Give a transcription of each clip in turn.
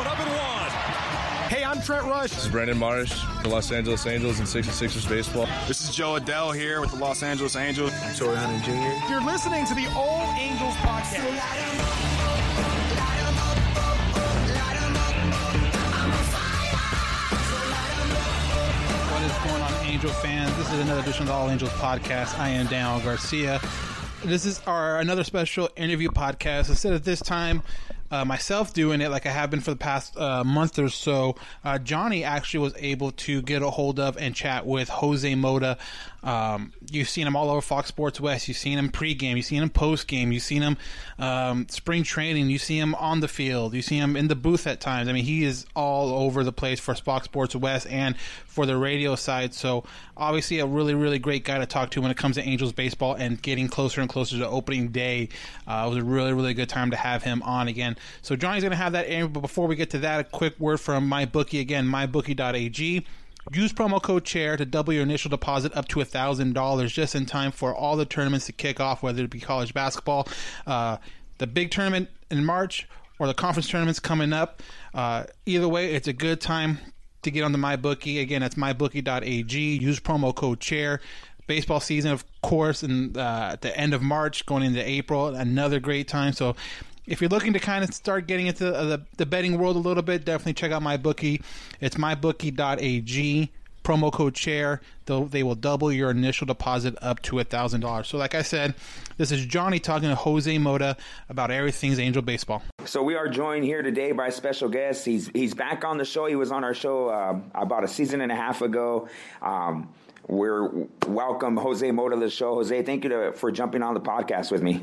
one up at one. Hey, I'm Trent Rush. This is Brandon Marsh, the Los Angeles Angels and 66ers baseball. This is Jo Adell here with the Los Angeles Angels. I'm Torii Hunter Jr. You're listening to the All Angels podcast. What is going on, Angel fans? This is another edition of the All Angels podcast. I am Daniel Garcia. This is our another special interview podcast. Instead of this time, uh, myself doing it like I have been for the past uh, month or so, uh, Johnny actually was able to get a hold of and chat with Jose Mota. Um, you've seen him all over Fox Sports West. You've seen him pregame. You've seen him postgame. You've seen him um, spring training. You see him on the field. You see him in the booth at times. I mean, he is all over the place for Fox Sports West and for the radio side. So obviously, a really, really great guy to talk to when it comes to Angels baseball and getting closer and closer to opening day. Uh, it was a really, really good time to have him on again. So Johnny's going to have that. But before we get to that, a quick word from MyBookie again, mybookie.ag. Use promo code chair to double your initial deposit up to $1,000 just in time for all the tournaments to kick off, whether it be college basketball, uh, the big tournament in March, or the conference tournaments coming up. Uh, either way, it's a good time to get on the MyBookie. Again, that's mybookie.ag. Use promo code chair. Baseball season, of course, and uh, at the end of March, going into April, another great time. So if you're looking to kind of start getting into the, the betting world a little bit, definitely check out my bookie. It's mybookie.ag. Promo code chair. They'll, they will double your initial deposit up to a thousand dollars. So, like I said, this is Johnny talking to Jose Mota about everything's Angel baseball. So we are joined here today by a special guest. He's he's back on the show. He was on our show uh, about a season and a half ago. Um, we're welcome Jose Mota to the show. Jose, thank you to, for jumping on the podcast with me.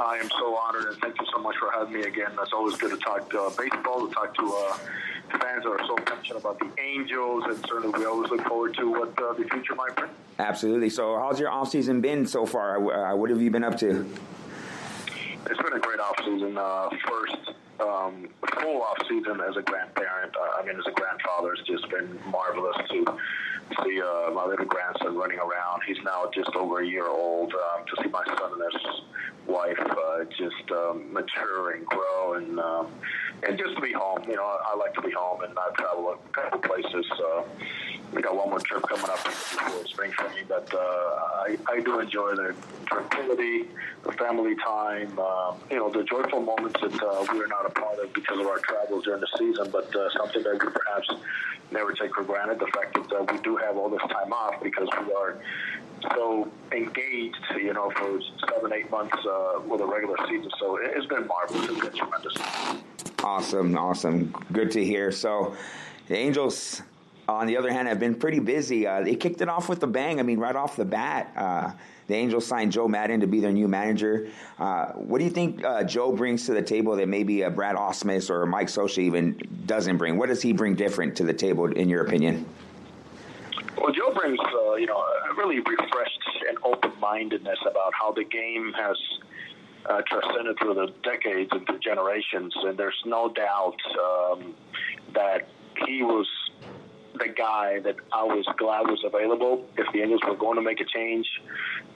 I am so honored, and thank you so much for having me again. It's always good to talk uh, baseball, to talk to uh, fans that are so passionate about the Angels, and certainly we always look forward to what uh, the future might bring. Absolutely. So, how's your off season been so far? Uh, what have you been up to? It's been a great off season. Uh, first um, full off season as a grandparent. Uh, I mean, as a grandfather, it's just been marvelous to see uh, my little grandson running around. He's now just over a year old. Um, to see my son and his wife uh, just um, mature and grow, and um, and just to be home. You know, I, I like to be home, and I travel a couple places. Uh, we got one more trip coming up before spring training, but uh, I, I do enjoy the tranquility, the family time, uh, you know, the joyful moments that uh, we're not a part of because of our travels during the season, but uh, something that we perhaps never take for granted. The fact that uh, we do have all this time off because we are so engaged, you know, for seven, eight months uh, with a regular season. So it- it's been marvelous. It's been tremendous. Awesome, awesome. Good to hear. So, the Angels, on the other hand, have been pretty busy. Uh, they kicked it off with a bang. I mean, right off the bat, uh, the Angels signed Joe Maddon to be their new manager. Uh, what do you think uh, Joe brings to the table that maybe uh, Brad Ausmus or Mike Scioscia even doesn't bring? What does he bring different to the table, in your opinion? Well, Joe brings, uh, you know, a really refreshed and open-mindedness about how the game has uh, transcended through the decades and through generations, and there's no doubt um, that he was the guy that I was glad was available if the Angels were going to make a change,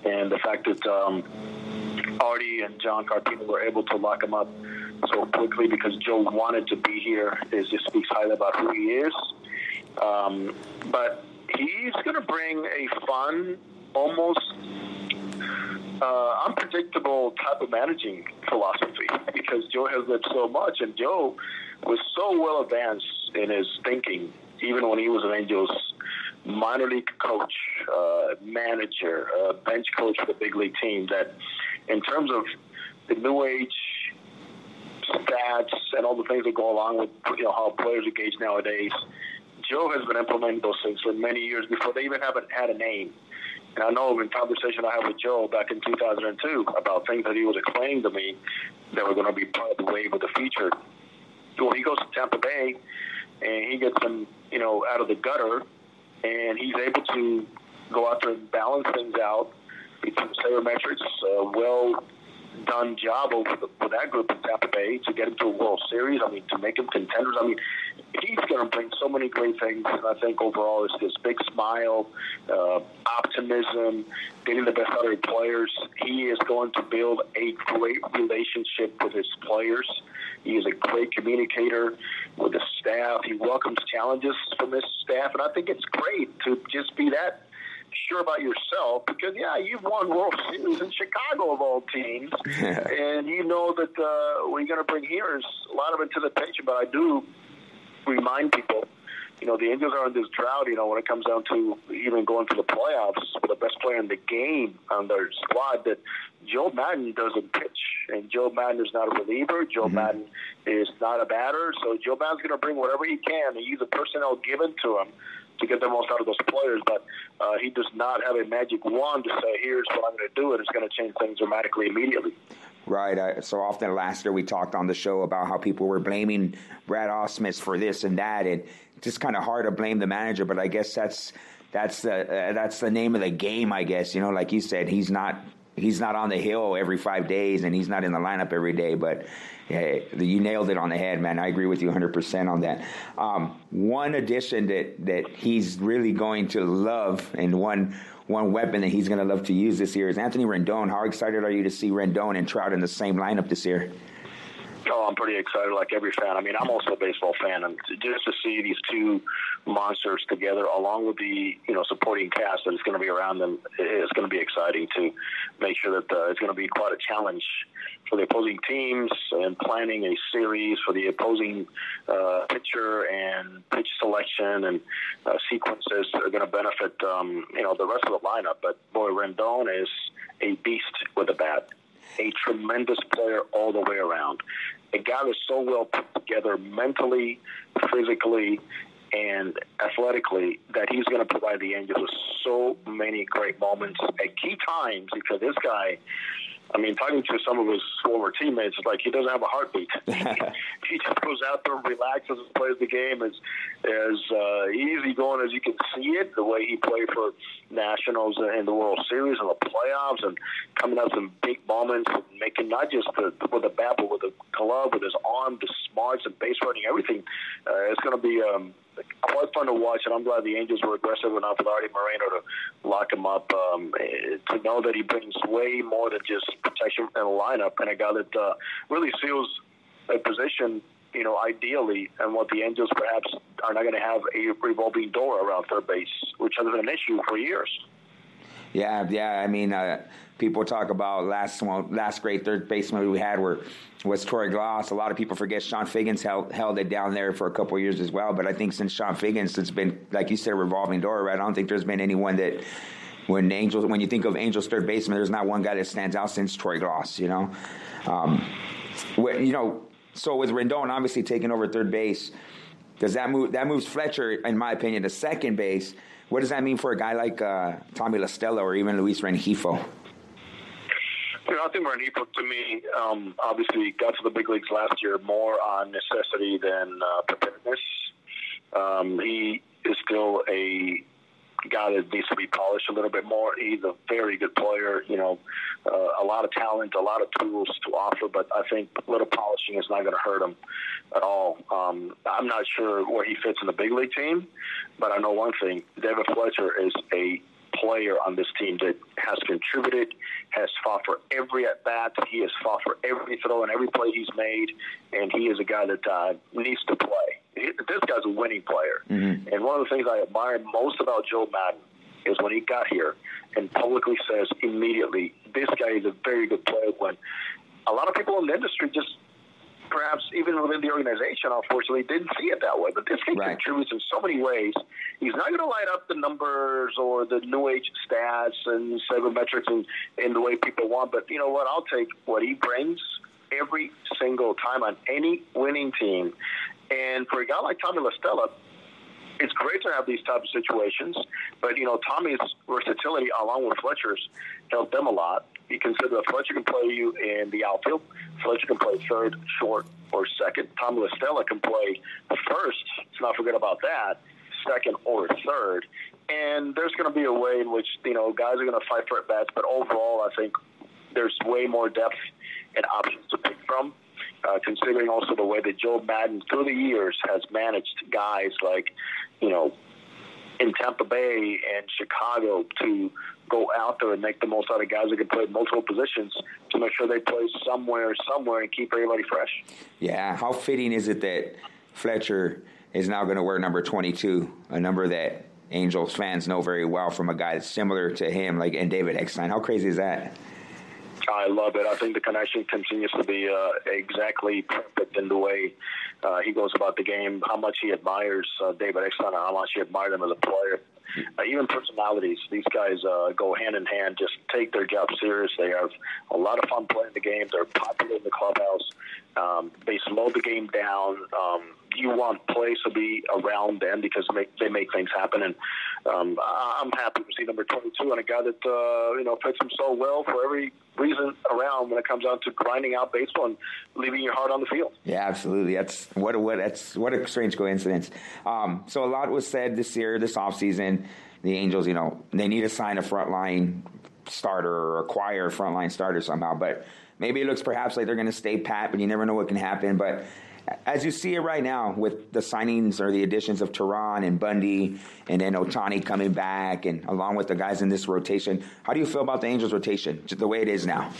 and the fact that um, Arte and John Carpino were able to lock him up so quickly because Joe wanted to be here is just speaks highly about who he is. Um, but he's going to bring a fun, almost uh, unpredictable type of managing philosophy because Joe has lived so much, and Joe was so well advanced in his thinking, even when he was an Angels minor league coach, uh, manager, uh, bench coach for the big league team, that in terms of the new age stats and all the things that go along with you know how players engage nowadays. Joe has been implementing those things for many years before they even haven't had a name. And I know in conversation I had with Joe back in 2002 about things that he was explaining to me that were going to be part of the wave of the future. Well, he goes to Tampa Bay and he gets them, you know, out of the gutter, and he's able to go out there and balance things out between sabermetrics, uh, well done job over the, with that group in Tampa Bay to get him to a World Series. I mean, to make him contenders. I mean, he's going to bring so many great things. And I think overall, it's this big smile, uh, optimism, getting the best out of players. He is going to build a great relationship with his players. He is a great communicator with the staff. He welcomes challenges from his staff, and I think it's great to just be that sure about yourself because yeah, you've won World Series in Chicago of all teams, and you know that uh, what you're going to bring here is a lot of anticipation. But I do remind people, you know, the Angels are in this drought. You know, when it comes down to even going to the playoffs with the best player in the game on their squad, that Joe Maddon doesn't pitch, and Joe Maddon is not a reliever. Joe Maddon is not a batter, so Joe Maddon's going to bring whatever he can. And he's the personnel given to him to get the most out of those players, but uh, he does not have a magic wand to say, "Here's what I'm going to do," and it's going to change things dramatically immediately. Right. Uh, so often last year we talked on the show about how people were blaming Brad Ausmus for this and that, and it's just kind of hard to blame the manager. But I guess that's that's the uh, that's the name of the game. I guess you know, like you said, he's not he's not on the hill every five days, and he's not in the lineup every day. But yeah, you nailed it on the head, man. I agree with you 100 percent on that. Um, one addition that that he's really going to love, and one one weapon that he's going to love to use this year is Anthony Rendon. How excited are you to see Rendon and Trout in the same lineup this year? Oh, I'm pretty excited, like every fan. I mean, I'm also a baseball fan, and just to see these two monsters together, along with the you know supporting cast that is going to be around them, it's going to be exciting to make sure that uh, it's going to be quite a challenge for the opposing teams and planning a series for the opposing uh, pitcher and pitch selection and uh, sequences are going to benefit um, you know the rest of the lineup. But boy, Rendon is a beast with a bat a tremendous player all the way around. A guy that's so well put together mentally, physically, and athletically that he's going to provide the Angels with so many great moments at key times because this guy. I mean, talking to some of his former teammates, it's like he doesn't have a heartbeat. he just goes out there and relaxes and plays the game as as uh, easy going as you can see it. The way he played for Nationals in the World Series and the playoffs, and coming out some big moments, and making not just the, with the bat, but with the glove, with his arm, the smarts and base running, everything. Uh, it's going to be um, quite fun to watch, and I'm glad the Angels were aggressive enough with Arte Moreno to lock him up. Um, to know that he brings way more than just protection in the lineup, and a guy that uh, really seals a position, you know, ideally, and what the Angels perhaps are not going to have a revolving door around third base, which has been an issue for years. Yeah, yeah. I mean, uh, people talk about last well, last great third baseman we had were was Troy Glaus. A lot of people forget Chone Figgins held held it down there for a couple years as well. But I think since Chone Figgins, it's been like you said, a revolving door. Right? I don't think there's been anyone that when Angels when you think of Angels third baseman, there's not one guy that stands out since Troy Glaus. You know, um, you know. So with Rendon obviously taking over third base, does that move that moves Fletcher, in my opinion, to second base? What does that mean for a guy like uh, Tommy La Stella or even Luis Rengifo? You know, I think Rengifo, to me, um, obviously got to the big leagues last year more on necessity than uh, preparedness. Um, he is still a guy that needs to be polished a little bit more. He's a very good player, you know, uh, a lot of talent, a lot of tools to offer, but I think a little polishing is not going to hurt him at all. Um, I'm not sure where he fits in the big league team, but I know one thing: David Fletcher is a player on this team that has contributed, has fought for every at bat. He has fought for every throw and every play he's made, and he is a guy that uh, needs to play. This guy's a winning player, Mm-hmm. and one of the things I admire most about Joe Maddon is when he got here and publicly says immediately, "This guy is a very good player." When a lot of people in the industry just perhaps even within the organization, unfortunately, didn't see it that way. But this guy Right. contributes in so many ways. He's not going to light up the numbers or the new age stats and sabermetrics and in the way people want. But you know what? I'll take what he brings every single time on any winning team. For a guy like Tommy La Stella, it's great to have these type of situations, but you know Tommy's versatility along with Fletcher's helped them a lot. You consider that Fletcher can play you in the outfield. Fletcher can play third, short, or second. Tommy La Stella can play first. Let's not forget about that. Second or third. And there's going to be a way in which you know guys are going to fight for at bats. But overall, I think there's way more depth and options to pick from. Uh, considering also the way that Joe Maddon through the years has managed guys like, you know, in Tampa Bay and Chicago to go out there and make the most out of guys that can play multiple positions to make sure they play somewhere, somewhere, and keep everybody fresh. Yeah, how fitting is it that Fletcher is now going to wear number 22, a number that Angels fans know very well from a guy that's similar to him, like and David Eckstein. How crazy is that? I love it. I think the connection continues to be uh, exactly perfect in the way uh, he goes about the game, how much he admires uh, David Eckstein, how much he admired him as a player. Uh, even personalities, these guys uh, go hand in hand. Just take their job serious. They have a lot of fun playing the game. They're popular in the clubhouse. Um, they slow the game down. Um, you want plays to be around them because they make, they make things happen. And um, I'm happy to see number 22 and a guy that uh, you know fits him so well for every reason around when it comes down to grinding out baseball and leaving your heart on the field. Yeah, absolutely. That's what a, what that's what a strange coincidence. Um, so a lot was said this year, this offseason. The Angels, you know, they need to sign a frontline starter or acquire a frontline starter somehow. But maybe it looks perhaps like they're going to stay pat, but you never know what can happen. But as you see it right now with the signings or the additions of Teheran and Bundy and then Ohtani coming back and along with the guys in this rotation, how do you feel about the Angels rotation, just the way it is now?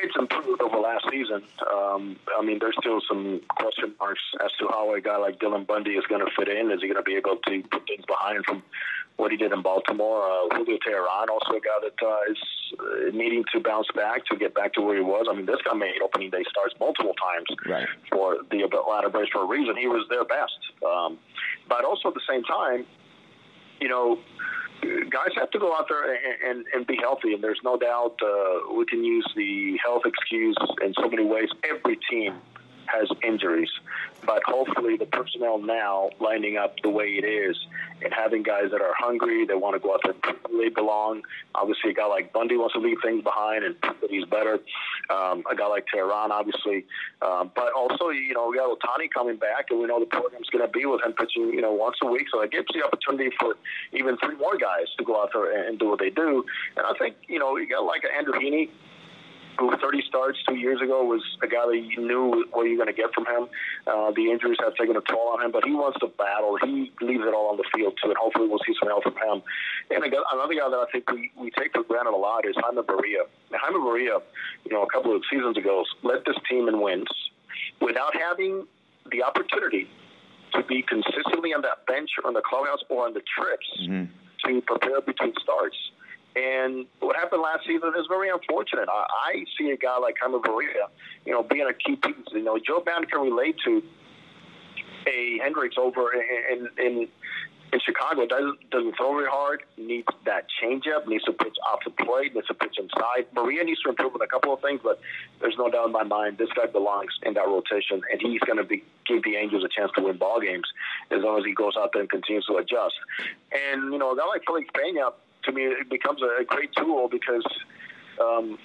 It's improved over last season. Um, I mean, there's still some question marks as to how a guy like Dylan Bundy is going to fit in. Is he going to be able to put things behind from what he did in Baltimore? Uh, Julio Teheran, also a guy that uh, is uh, needing to bounce back to get back to where he was. I mean, this guy made opening day starts multiple times Right. for the Atlanta Braves for a reason. He was their best. Um, but also at the same time, you know, guys have to go out there and, and, and be healthy. And there's no doubt uh, we can use the health excuse in so many ways. Every team has injuries, but hopefully the personnel now lining up the way it is and having guys that are hungry, they want to go out there and they belong. Obviously, a guy like Bundy wants to leave things behind and prove that he's better. Um, a guy like Teheran, obviously, um, but also you know we got Ohtani coming back, and we know the program's going to be with him pitching you know once a week, so it gives the opportunity for even three more guys to go out there and, and do what they do. And I think you know you got like Andrew Heaney who 30 starts two years ago was a guy that you knew what you're going to get from him. Uh, the injuries have taken a toll on him, but he wants to battle. He leaves it all on the field too, and hopefully we'll see some help from him. And another guy that I think we, we take for granted a lot is Jaime Barria. Now, Jaime Barria, you know, a couple of seasons ago led this team in wins without having the opportunity to be consistently on that bench or on the clubhouse or on the trips to prepare between starts. And what happened last season is very unfortunate. I, I see a guy like Jaime Barria, you know, being a key piece. You know, Joe Maddon can relate to a Hendricks over in in in Chicago. Doesn't doesn't throw very hard. Needs that changeup. Needs to pitch off the plate. Needs to pitch inside. Barria needs to improve on a couple of things, but there's no doubt in my mind this guy belongs in that rotation, and he's going to be give the Angels a chance to win ball games as long as he goes out there and continues to adjust. And you know, a guy like Felix Pena, to me, it becomes a great tool because. Um,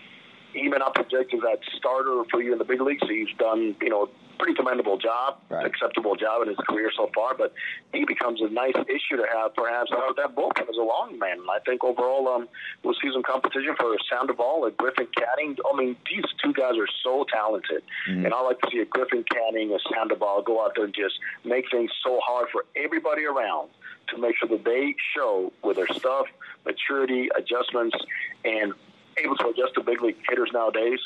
he may not project as that starter for you in the big leagues. He's done, you know, pretty commendable job, acceptable job in his career so far. But he becomes a nice issue to have, perhaps, out of that bullpen as a long man. And I think overall, um, we'll see some competition for Sandoval and Griffin Canning. I mean, these two guys are so talented, and I like to see a Griffin Canning, a Sandoval go out there and just make things so hard for everybody around to make sure that they show with their stuff, maturity, adjustments, and able to adjust to big league hitters nowadays,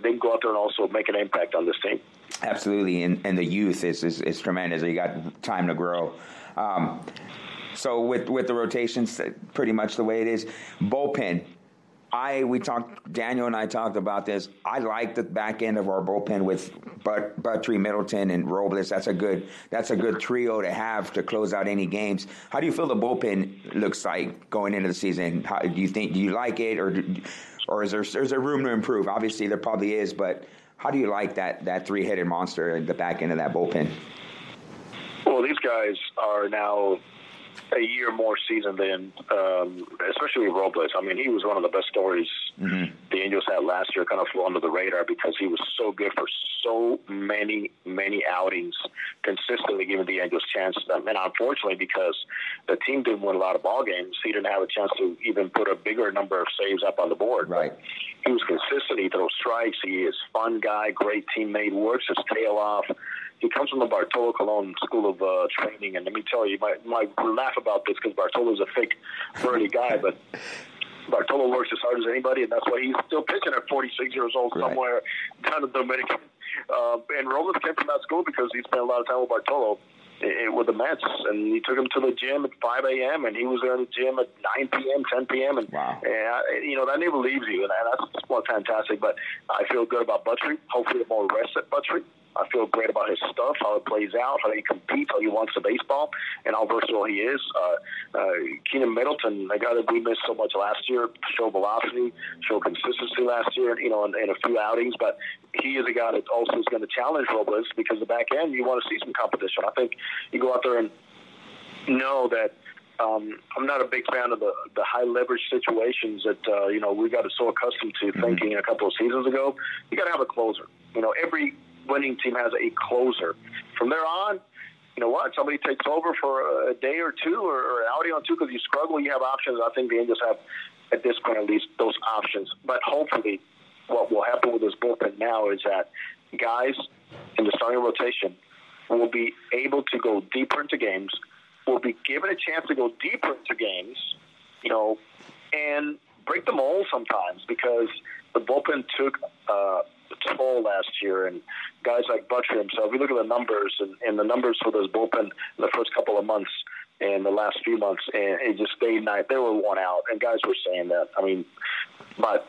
they can go out there and also make an impact on this team. Absolutely, and, and the youth is, is, is tremendous. You got time to grow. Um, so with with the rotations, pretty much the way it is. Bullpen, I we talked Daniel and I talked about this. I like the back end of our bullpen with but Buttrey, Middleton, and Robles. That's a good that's a good trio to have to close out any games. How do you feel the bullpen looks like going into the season? How, do you think do you like it or do, or is there is there room to improve? Obviously, there probably is, but how do you like that that three headed monster at the back end of that bullpen? Well, these guys are now a year more season than, um, especially with Robles. I mean, he was one of the best stories the Angels had last year. Kind of flew under the radar because he was so good for so many, many outings, consistently giving the Angels chances. And unfortunately, because the team didn't win a lot of ball games, he didn't have a chance to even put a bigger number of saves up on the board. Right. He was consistent. He throws strikes. He is fun guy, great teammate, works his tail off. He comes from the Bartolo Colon School of uh, Training, and let me tell you, you might, might laugh about this because Bartolo's a fake, burly guy, but Bartolo works as hard as anybody, and that's why he's still pitching at 46 years old Right. somewhere down in the Dominican. Uh, and Robles came from that school because he spent a lot of time with Bartolo with the Mets, and he took him to the gym at 5 a.m. and he was there in the gym at 9 p.m., 10 p.m. And, Wow. and I, you know that never leaves you, and that's well, fantastic. But I feel good about Buttrey. Hopefully, the more rest at Buttrey. I feel great about his stuff, how it plays out, how he competes, how he wants the baseball, and how versatile he is. Uh, uh, Keynan Middleton, a guy that we missed so much last year, showed velocity, showed consistency last year, you know, in, in a few outings. But he is a guy that also is going to challenge Robles because the back end, you want to see some competition. I think you go out there and know that um, I'm not a big fan of the, the high leverage situations that uh, you know we got so accustomed to thinking a couple of seasons ago. You got to have a closer. You know, every winning team has a closer. From there on, you know what? Somebody takes over for a day or two or, or an outing on two because you struggle. You have options. I think the Angels have, at this point at least, those options. But hopefully, what will happen with this bullpen now is that guys in the starting rotation will be able to go deeper into games, will be given a chance to go deeper into games, you know, and break the mold sometimes because the bullpen took uh, toll last year, and guys like Butcher himself. We look at the numbers, and, and the numbers for this bullpen in the first couple of months and the last few months, and it just day and night. They were one out, and guys were saying that. I mean, but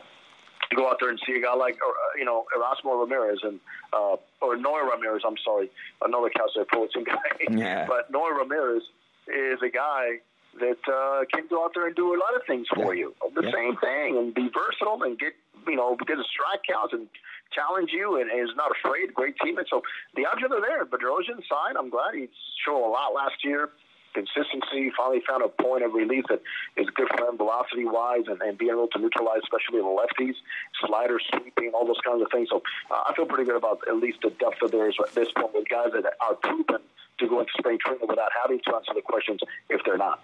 go out there and see a guy like, uh, you know, Erasmo Ramirez and uh, or Noah Ramirez. I'm sorry, another Cal State Fullerton guy. Yeah. But Noah Ramirez is a guy that uh, can go out there and do a lot of things for Yeah. you. The Yeah. same thing, and be versatile and get you know get a strike count and challenge you, and, is not afraid. Great teammate. So the options are there. Bedrosian side, I'm glad he showed a lot last year. Consistency, finally found a point of release that is good for him velocity wise and, and being able to neutralize, especially the lefties, slider sweeping, all those kinds of things. So uh, I feel pretty good about at least the depth of theirs at this point with guys that are proven to go into spring training without having to answer the questions if they're not.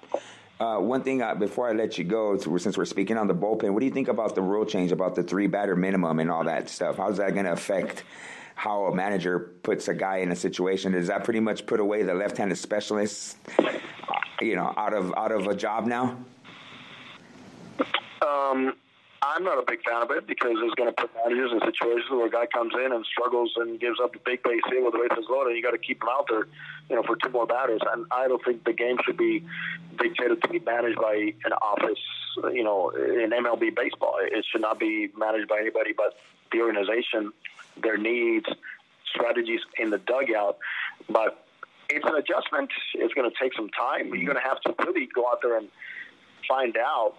Uh, one thing uh, before I let you go, since we're speaking on the bullpen, what do you think about the rule change about the three batter minimum and all that stuff? How's that going to affect how a manager puts a guy in a situation? Does that pretty much put away the left-handed specialist, uh, you know, out of out of a job now? Um, I'm not a big fan of it because it's going to put managers in situations where a guy comes in and struggles and gives up a big base hit with the bases loaded. and You got to keep him out there, you know, for two more batters. And I don't think the game should be dictated to be managed by an office, you know, in MLB baseball. It should not be managed by anybody but the organization, their needs, strategies in the dugout. But it's an adjustment. It's going to take some time. You're going to have to really go out there and find out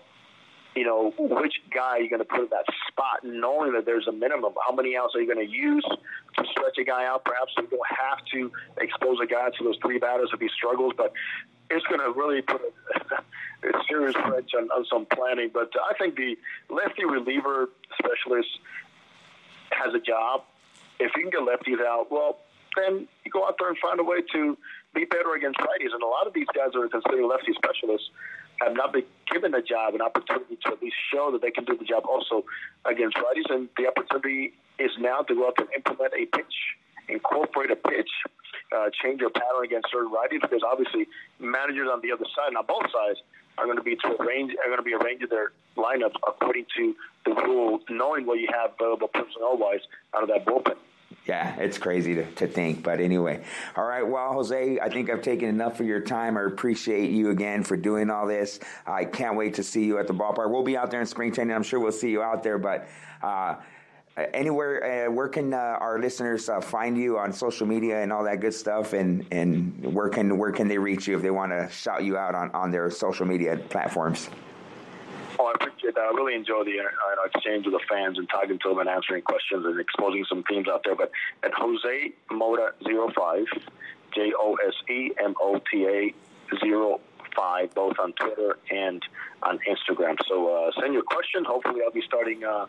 you know, which guy you're going to put in that spot, knowing that there's a minimum. How many outs are you going to use to stretch a guy out? Perhaps you don't have to expose a guy to those three batters if he struggles, but it's going to really put a, a serious wrench on, on some planning. But I think the lefty reliever specialist has a job. If you can get lefties out, well, then you go out there and find a way to be better against righties. And a lot of these guys are considered lefty specialists have not been given a job, an opportunity to at least show that they can do the job also against righties. And the opportunity is now to go out and implement a pitch, incorporate a pitch, uh, change your pattern against certain righties, because obviously managers on the other side, on both sides, are going to be to arrange are going to be arranging their lineups according to the rule, knowing what you have available personnel wise out of that bullpen. Yeah, it's crazy to, to think. But anyway, all right. Well, Jose, I think I've taken enough of your time. I appreciate you again for doing all this. I can't wait to see you at the ballpark. We'll be out there in spring training. I'm sure we'll see you out there. But uh, anywhere, uh, where can uh, our listeners uh, find you on social media and all that good stuff? And, and where can where can they reach you if they want to shout you out on, on their social media platforms? Oh, I appreciate that. I really enjoy the uh, exchange with the fans and talking to them and answering questions and exposing some teams out there. But at Jose Mota 05, J O S E M O T A 05, both on Twitter and on Instagram. So uh, send your question. Hopefully, I'll be starting uh,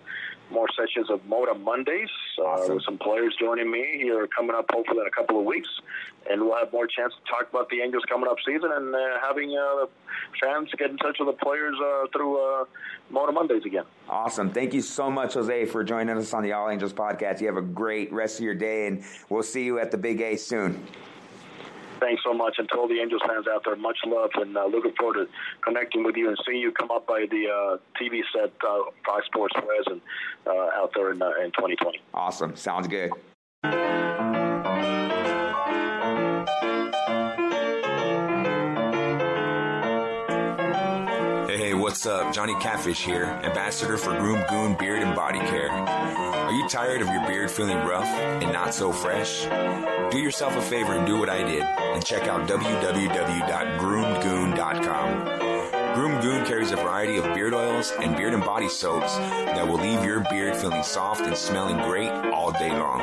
more sessions of Mota Mondays uh, with some players joining me here coming up, hopefully, in a couple of weeks. And we'll have more chance to talk about the Angels coming up season and uh, having uh, the fans get in touch with the players uh, through uh, Mota Mondays again. Awesome. Thank you so much, Jose, for joining us on the All Angels podcast. You have a great rest of your day, and we'll see you at the Big A soon. Thanks so much, and to all the Angels fans out there, much love, and uh, looking forward to connecting with you and seeing you come up by the uh, TV set, uh, Fox Sports West, and uh, out there in, uh, in 2020. Awesome. Sounds good. What's up? Johnny Catfish here, ambassador for Groom Goon Beard and Body Care. Are you tired of your beard feeling rough and not so fresh? Do yourself a favor and do what I did and check out www.groomgoon.com. Groom Goon carries a variety of beard oils and beard and body soaps that will leave your beard feeling soft and smelling great all day long.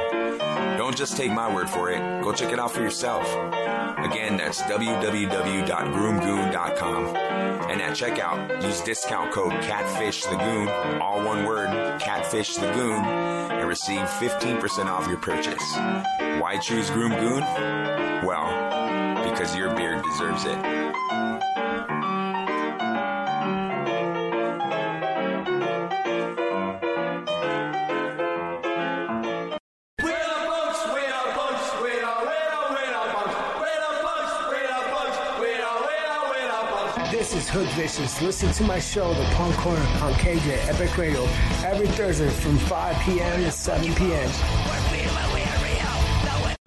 Don't just take my word for it, go check it out for yourself. Again, that's www.groomgoon.com. And at checkout, use discount code CATFISHTheGoon, all one word, Catfish the Goon, and receive 15% off your purchase. Why choose Groom Goon? Well, because your beard deserves it. This is Hood Vicious. Listen to my show, The Punk Corner, on KJ Epic Radio, every Thursday from 5 p.m. to 7 p.m.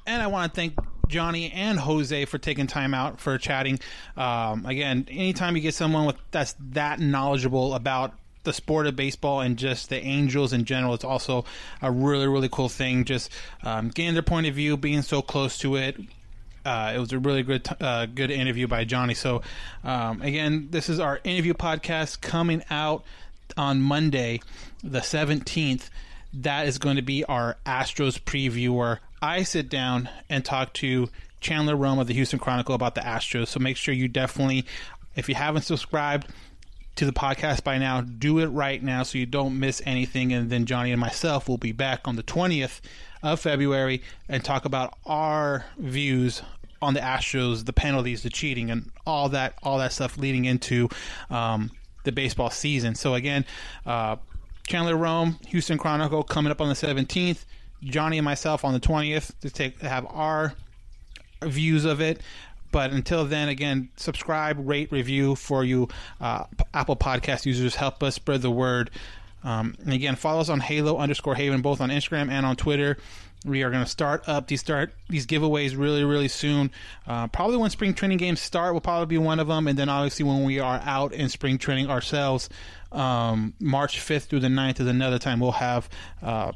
And I want to thank Johnny and Jose for taking time out for chatting. Um, again, anytime you get someone with that's that knowledgeable about the sport of baseball and just the Angels in general, it's also a really really cool thing. Just um, getting their point of view, being so close to it. Uh, it was a really good uh, good interview by Johnny. So um, again, this is our interview podcast coming out on Monday, the seventeenth. That is going to be our Astros preview where I sit down and talk to Chandler Rome of the Houston Chronicle about the Astros. So make sure you definitely, if you haven't subscribed to the podcast by now, do it right now so you don't miss anything. And then Johnny and myself will be back on the 20th of February and talk about our views on the Astros, the penalties, the cheating, and all that, all that stuff leading into um, the baseball season. So again, uh, Chandler Rome, Houston Chronicle, coming up on the 17th. Johnny and myself on the 20th to take have our views of it. But until then, again, subscribe, rate, review for you uh, Apple Podcast users. Help us spread the word. Um, and again, follow us on Halo underscore Haven both on Instagram and on Twitter. We are going to start up these start these giveaways really really soon. Uh, probably when spring training games start will probably be one of them, and then obviously when we are out in spring training ourselves, um, March fifth through the 9th is another time we'll have uh,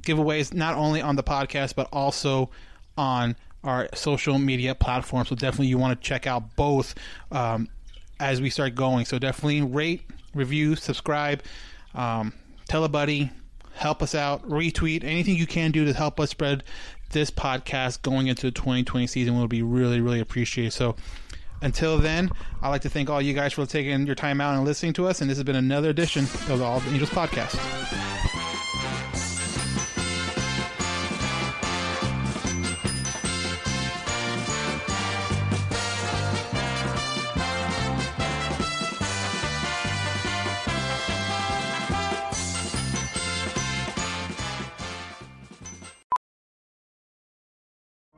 giveaways not only on the podcast but also on our social media platforms. So definitely you want to check out both um, as we start going. So definitely rate, review, subscribe, um, tell a buddy, help us out, retweet, anything you can do to help us spread this podcast going into the 2020 season will be really, really appreciated. So until then, I'd like to thank all you guys for taking your time out and listening to us. And this has been another edition of the All Angels podcast.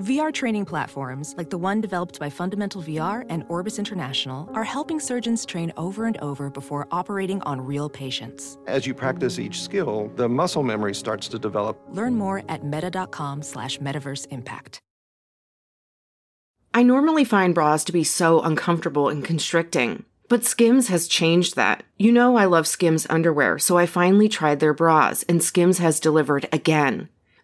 VR training platforms, like the one developed by Fundamental VR and Orbis International, are helping surgeons train over and over before operating on real patients. As you practice each skill, the muscle memory starts to develop. Learn more at meta.com slash metaverse impact. I normally find bras to be so uncomfortable and constricting, but Skims has changed that. You know I love Skims underwear, so I finally tried their bras, and Skims has delivered again.